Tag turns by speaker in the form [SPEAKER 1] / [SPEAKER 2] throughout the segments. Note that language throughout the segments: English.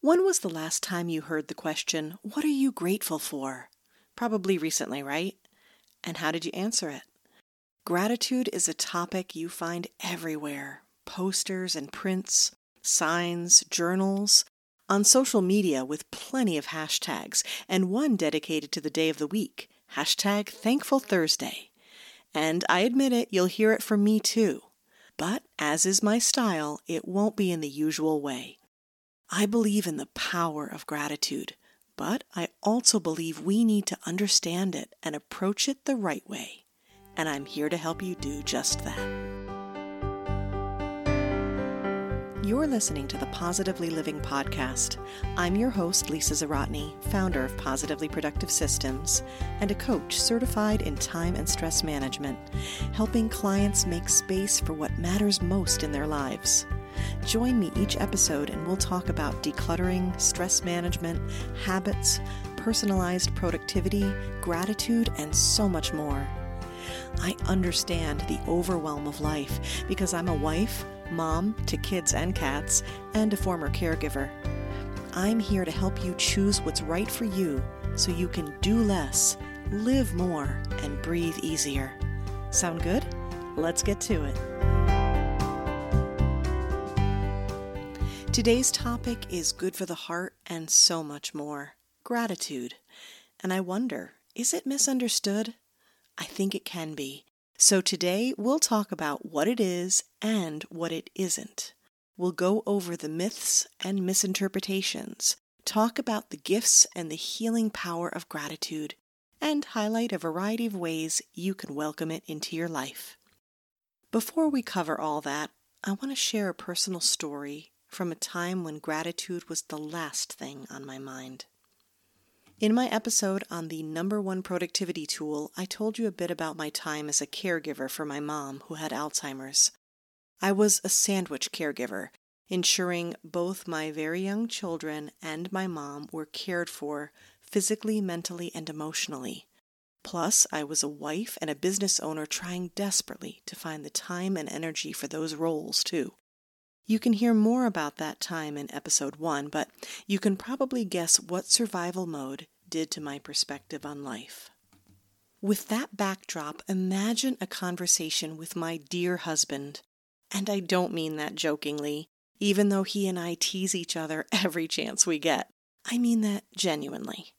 [SPEAKER 1] When was the last time you heard the question, What are you grateful for? Probably recently, right? And how did you answer it? Gratitude is a topic you find everywhere posters and prints, signs, journals, on social media with plenty of hashtags, and one dedicated to the day of the week hashtag Thankful Thursday. And I admit it, you'll hear it from me too. But as is my style, it won't be in the usual way. I believe in the power of gratitude, but I also believe we need to understand it and approach it the right way and I'm here to help you do just that. You're listening to the Positively Living Podcast. I'm your host, Lisa Zawrotny, founder of Positively Productive Systems and a coach certified in time and stress management, helping clients make space for what matters most in their lives. Join me each episode and we'll talk about decluttering, stress management, habits, personalized productivity, gratitude, and so much more. I understand the overwhelm of life because I'm a wife, mom to kids and cats, and a former caregiver. I'm here to help you choose what's right for you so you can do less, live more, and breathe easier. Sound good? Let's get to it. Today's topic is good for the heart and so much more gratitude. And I wonder, is it misunderstood? I think it can be. So today we'll talk about what it is and what it isn't. We'll go over the myths and misinterpretations, talk about the gifts and the healing power of gratitude, and highlight a variety of ways you can welcome it into your life. Before we cover all that, I want to share a personal story from a time when gratitude was the last thing on my mind. In my episode on the number one productivity tool, I told you a bit about my time as a caregiver for my mom who had Alzheimer's. I was a sandwich caregiver, ensuring both my very young children and my mom were cared for physically, mentally, and emotionally. Plus, I was a wife and a business owner trying desperately to find the time and energy for those roles, too. You can hear more about that time in episode 1, but you can probably guess what survival mode did to my perspective on life. With that backdrop, imagine a conversation with my dear husband. And I don't mean that jokingly, even though he and I tease each other every chance we get. I mean that genuinely.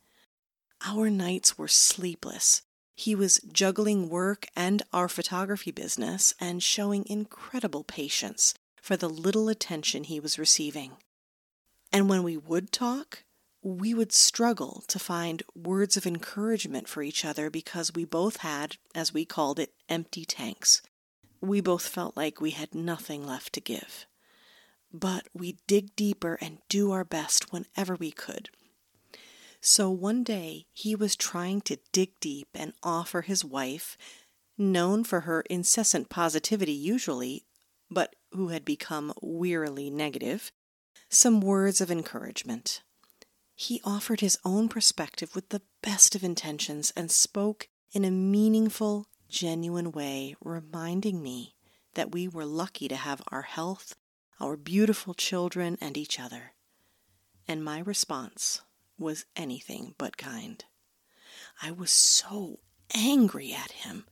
[SPEAKER 1] Our nights were sleepless. He was juggling work and our photography business and showing incredible patience for the little attention he was receiving. And when we would talk, we would struggle to find words of encouragement for each other because we both had, as we called it, empty tanks. We both felt like we had nothing left to give. But we dig deeper and do our best whenever we could. So one day he was trying to dig deep and offer his wife, known for her incessant positivity usually, but who had become wearily negative, some words of encouragement. He offered his own perspective with the best of intentions and spoke in a meaningful, genuine way, reminding me that we were lucky to have our health, our beautiful children, and each other. And my response was anything but kind. I was so angry at him.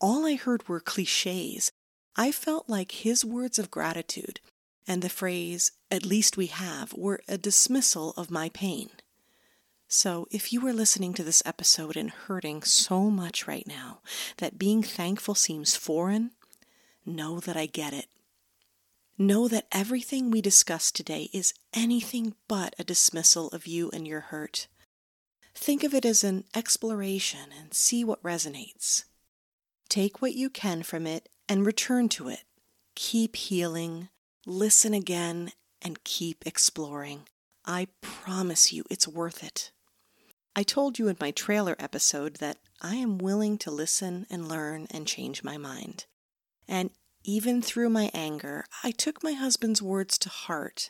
[SPEAKER 1] All I heard were cliches I felt like his words of gratitude and the phrase, at least we have, were a dismissal of my pain. So, if you are listening to this episode and hurting so much right now that being thankful seems foreign, know that I get it. Know that everything we discuss today is anything but a dismissal of you and your hurt. Think of it as an exploration and see what resonates. Take what you can from it and return to it. Keep healing, listen again, and keep exploring. I promise you it's worth it. I told you in my trailer episode that I am willing to listen and learn and change my mind. And even through my anger, I took my husband's words to heart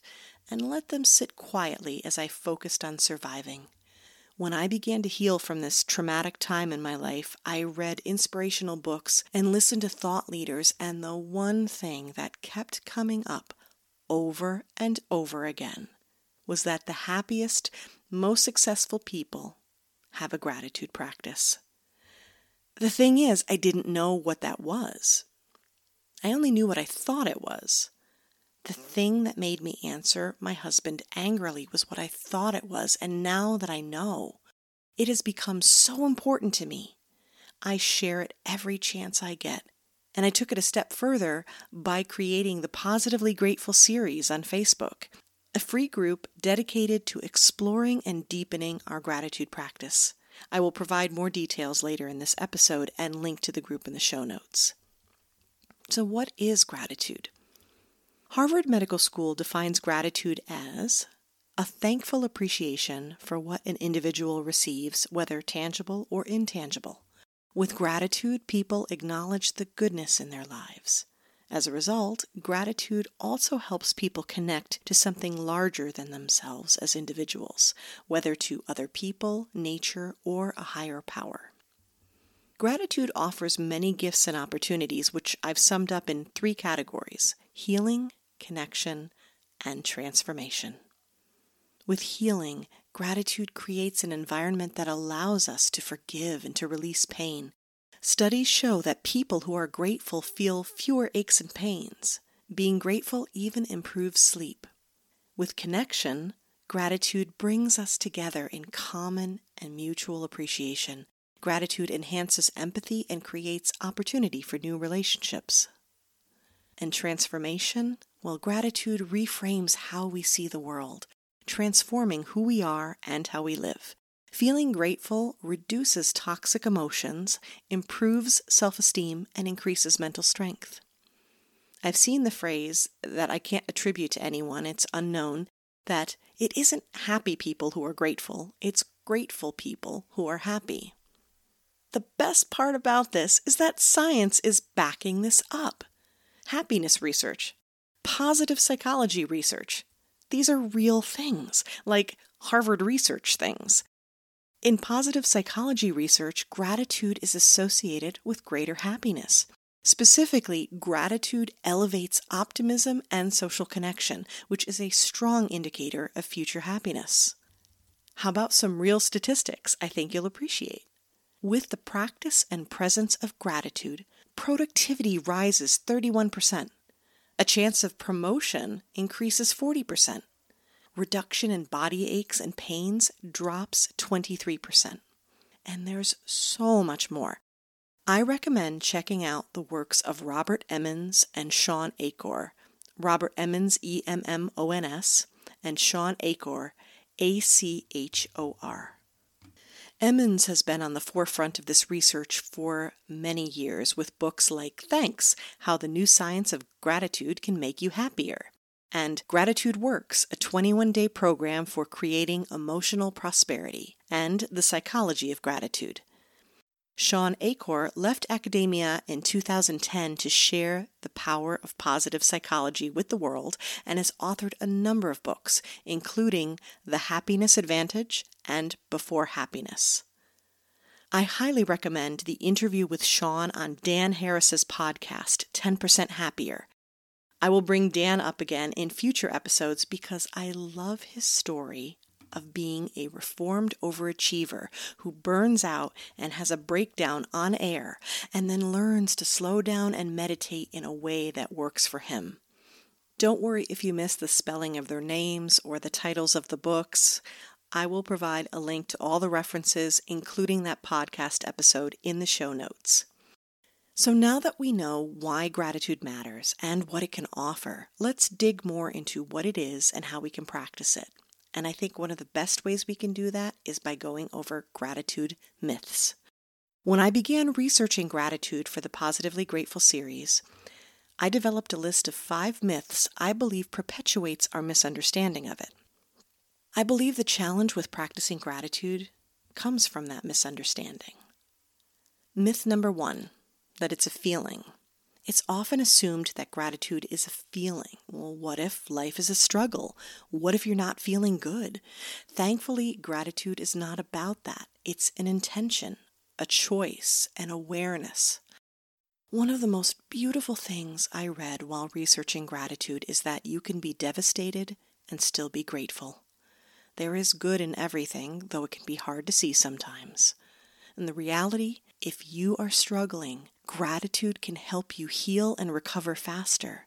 [SPEAKER 1] and let them sit quietly as I focused on surviving. When I began to heal from this traumatic time in my life, I read inspirational books and listened to thought leaders, and the one thing that kept coming up over and over again was that the happiest, most successful people have a gratitude practice. The thing is, I didn't know what that was. I only knew what I thought it was. The thing that made me answer my husband angrily was what I thought it was, and now that I know, it has become so important to me. I share it every chance I get. And I took it a step further by creating the Positively Grateful series on Facebook, a free group dedicated to exploring and deepening our gratitude practice. I will provide more details later in this episode and link to the group in the show notes. So, what is gratitude? Harvard Medical School defines gratitude as a thankful appreciation for what an individual receives, whether tangible or intangible. With gratitude, people acknowledge the goodness in their lives. As a result, gratitude also helps people connect to something larger than themselves as individuals, whether to other people, nature, or a higher power. Gratitude offers many gifts and opportunities, which I've summed up in three categories healing, connection, and transformation. With healing, gratitude creates an environment that allows us to forgive and to release pain. Studies show that people who are grateful feel fewer aches and pains. Being grateful even improves sleep. With connection, gratitude brings us together in common and mutual appreciation. Gratitude enhances empathy and creates opportunity for new relationships. And transformation? Well, gratitude reframes how we see the world transforming who we are and how we live. Feeling grateful reduces toxic emotions, improves self esteem, and increases mental strength. I've seen the phrase that I can't attribute to anyone, it's unknown, that it isn't happy people who are grateful, it's grateful people who are happy. The best part about this is that science is backing this up. Happiness research, positive psychology research, these are real things, like Harvard research things. In positive psychology research, gratitude is associated with greater happiness. Specifically, gratitude elevates optimism and social connection, which is a strong indicator of future happiness. How about some real statistics I think you'll appreciate? With the practice and presence of gratitude, productivity rises 31%, a chance of promotion increases 40%. Reduction in body aches and pains drops 23%. And there's so much more. I recommend checking out the works of Robert Emmons and Shawn Achor. Robert Emmons, E M M O N S, and Shawn Achor, A C H O R. Emmons has been on the forefront of this research for many years with books like Thanks How the New Science of Gratitude Can Make You Happier, and Gratitude Works, a 21 day program for creating emotional prosperity, and The Psychology of Gratitude. Shawn Achor left academia in 2010 to share the power of positive psychology with the world and has authored a number of books, including The Happiness Advantage and Before Happiness. I highly recommend the interview with Shawn on Dan Harris's podcast, 10% Happier. I will bring Dan up again in future episodes because I love his story of being a reformed overachiever who burns out and has a breakdown on air and then learns to slow down and meditate in a way that works for him. Don't worry if you miss the spelling of their names or the titles of the books. I will provide a link to all the references, including that podcast episode, in the show notes. So now that we know why gratitude matters and what it can offer, let's dig more into what it is and how we can practice it. And I think one of the best ways we can do that is by going over gratitude myths. When I began researching gratitude for the Positively Grateful series, I developed a list of five myths I believe perpetuates our misunderstanding of it. I believe the challenge with practicing gratitude comes from that misunderstanding. Myth number one that it's a feeling. It's often assumed that gratitude is a feeling. Well, what if life is a struggle? What if you're not feeling good? Thankfully, gratitude is not about that. It's an intention, a choice, an awareness. One of the most beautiful things I read while researching gratitude is that you can be devastated and still be grateful. There is good in everything, though it can be hard to see sometimes. And the reality, if you are struggling, gratitude can help you heal and recover faster.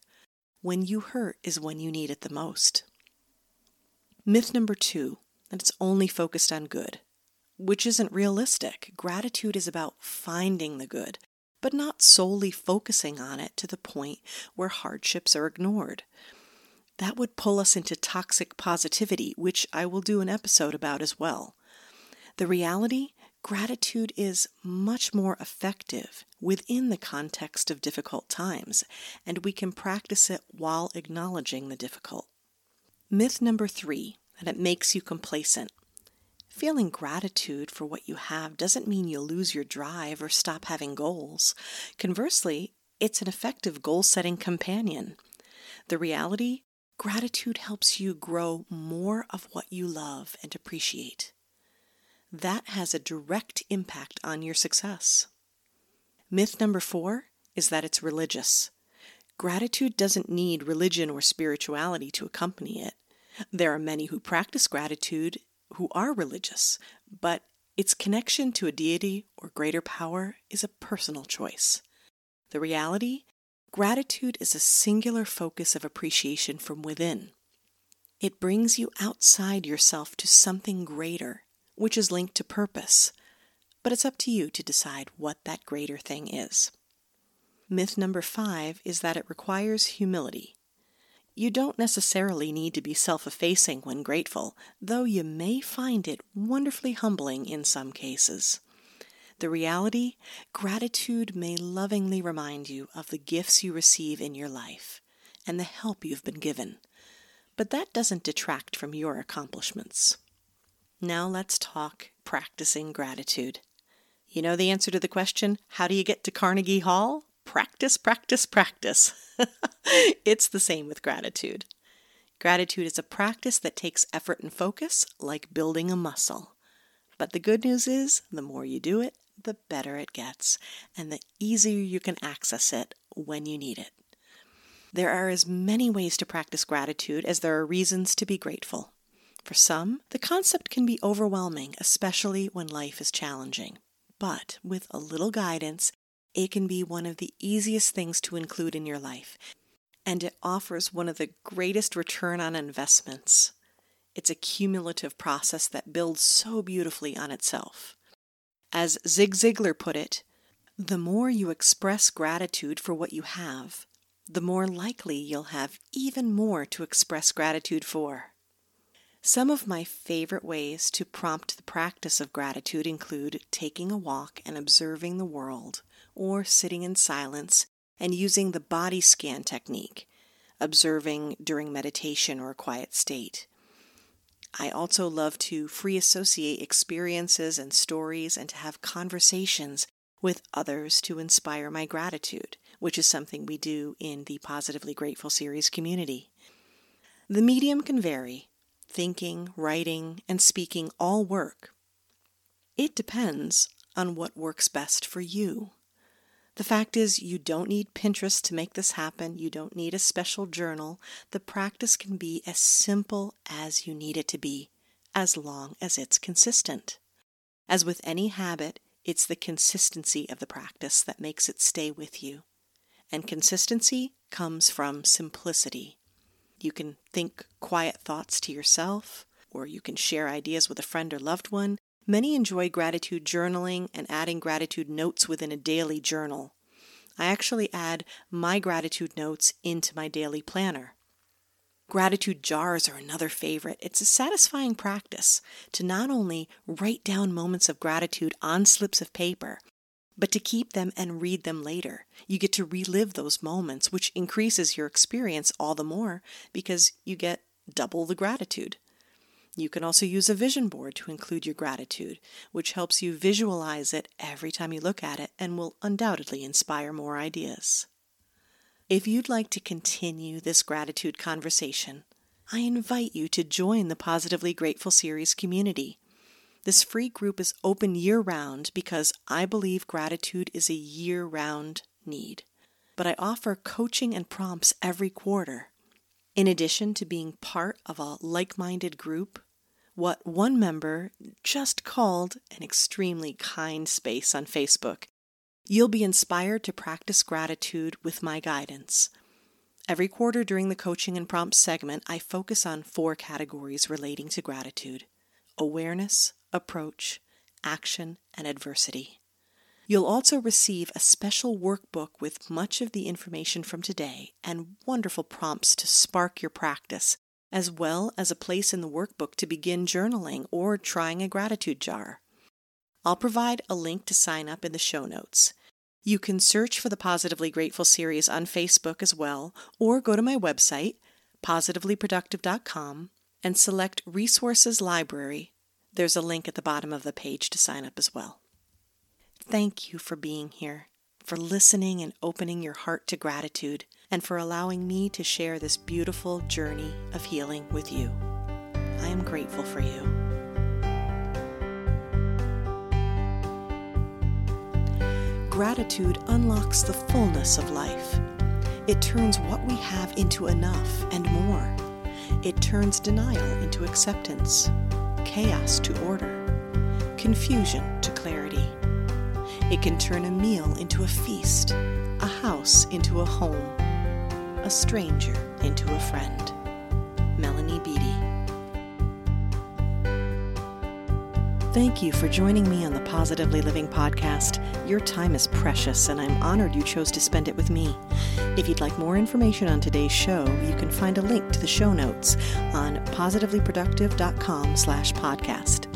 [SPEAKER 1] When you hurt is when you need it the most. Myth number two that it's only focused on good, which isn't realistic. Gratitude is about finding the good, but not solely focusing on it to the point where hardships are ignored. That would pull us into toxic positivity, which I will do an episode about as well. The reality gratitude is much more effective within the context of difficult times, and we can practice it while acknowledging the difficult. Myth number three that it makes you complacent. Feeling gratitude for what you have doesn't mean you'll lose your drive or stop having goals. Conversely, it's an effective goal setting companion. The reality gratitude helps you grow more of what you love and appreciate. That has a direct impact on your success. Myth number four is that it's religious. Gratitude doesn't need religion or spirituality to accompany it. There are many who practice gratitude who are religious, but its connection to a deity or greater power is a personal choice. The reality gratitude is a singular focus of appreciation from within. It brings you outside yourself to something greater, which is linked to purpose, but it's up to you to decide what that greater thing is. Myth number five is that it requires humility. You don't necessarily need to be self effacing when grateful, though you may find it wonderfully humbling in some cases. The reality, gratitude may lovingly remind you of the gifts you receive in your life and the help you've been given, but that doesn't detract from your accomplishments. Now let's talk practicing gratitude. You know the answer to the question, how do you get to Carnegie Hall? practice, practice, practice. it's the same with gratitude. Gratitude is a practice that takes effort and focus, like building a muscle. But the good news is, the more you do it, the better it gets, and the easier you can access it when you need it. There are as many ways to practice gratitude as there are reasons to be grateful. For some, the concept can be overwhelming, especially when life is challenging. But with a little guidance it can be one of the easiest things to include in your life, and it offers one of the greatest return on investments. It's a cumulative process that builds so beautifully on itself. As Zig Ziglar put it, the more you express gratitude for what you have, the more likely you'll have even more to express gratitude for. Some of my favorite ways to prompt the practice of gratitude include taking a walk and observing the world, or sitting in silence and using the body scan technique, observing during meditation or a quiet state. I also love to free associate experiences and stories and to have conversations with others to inspire my gratitude, which is something we do in the Positively Grateful series community. The medium can vary. Thinking, writing, and speaking all work. It depends on what works best for you. The fact is, you don't need Pinterest to make this happen. You don't need a special journal. The practice can be as simple as you need it to be, as long as it's consistent. As with any habit, it's the consistency of the practice that makes it stay with you. And consistency comes from simplicity. You can think quiet thoughts to yourself, or you can share ideas with a friend or loved one, Many enjoy gratitude journaling and adding gratitude notes within a daily journal. I actually add my gratitude notes into my daily planner. Gratitude jars are another favorite. It's a satisfying practice to not only write down moments of gratitude on slips of paper, but to keep them and read them later. You get to relive those moments, which increases your experience all the more because you get double the gratitude. You can also use a vision board to include your gratitude, which helps you visualize it every time you look at it and will undoubtedly inspire more ideas. If you'd like to continue this gratitude conversation, I invite you to join the Positively Grateful Series community. This free group is open year round because I believe gratitude is a year round need. But I offer coaching and prompts every quarter in addition to being part of a like minded group, what one member just called an extremely kind space on Facebook. You'll be inspired to practice gratitude with my guidance. Every quarter during the coaching and prompts segment, I focus on four categories relating to gratitude awareness, approach, action, and adversity. You'll also receive a special workbook with much of the information from today and wonderful prompts to spark your practice as well as a place in the workbook to begin journaling or trying a gratitude jar. I'll provide a link to sign up in the show notes. You can search for the Positively Grateful series on Facebook as well, or go to my website, positivelyproductive.com, and select Resources Library. There's a link at the bottom of the page to sign up as well. Thank you for being here, for listening and opening your heart to gratitude and for allowing me to share this beautiful journey of healing with you. I am grateful for you. Gratitude unlocks the fullness of life. It turns what we have into enough and more. It turns denial into acceptance, chaos to order, confusion. It can turn a meal into a feast, a house into a home a stranger into a friend. Melanie Beattie. Thank you for joining me on the Positively Living podcast. Your time is precious, and I'm honored you chose to spend it with me. If you'd like more information on today's show, you can find a link to the show notes on positivelyproductive.com slash podcast.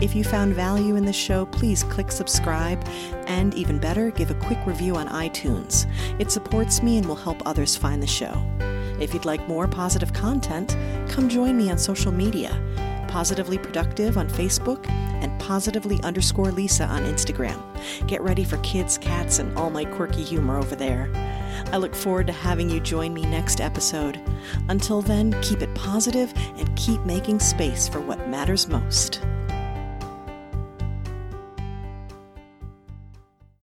[SPEAKER 1] If you found value in this show, please click subscribe and, even better, give a quick review on iTunes. It supports me and will help others find the show. If you'd like more positive content, come join me on social media Positively Productive on Facebook and Positively underscore Lisa on Instagram. Get ready for kids, cats, and all my quirky humor over there. I look forward to having you join me next episode. Until then, keep it positive and keep making space for what matters most.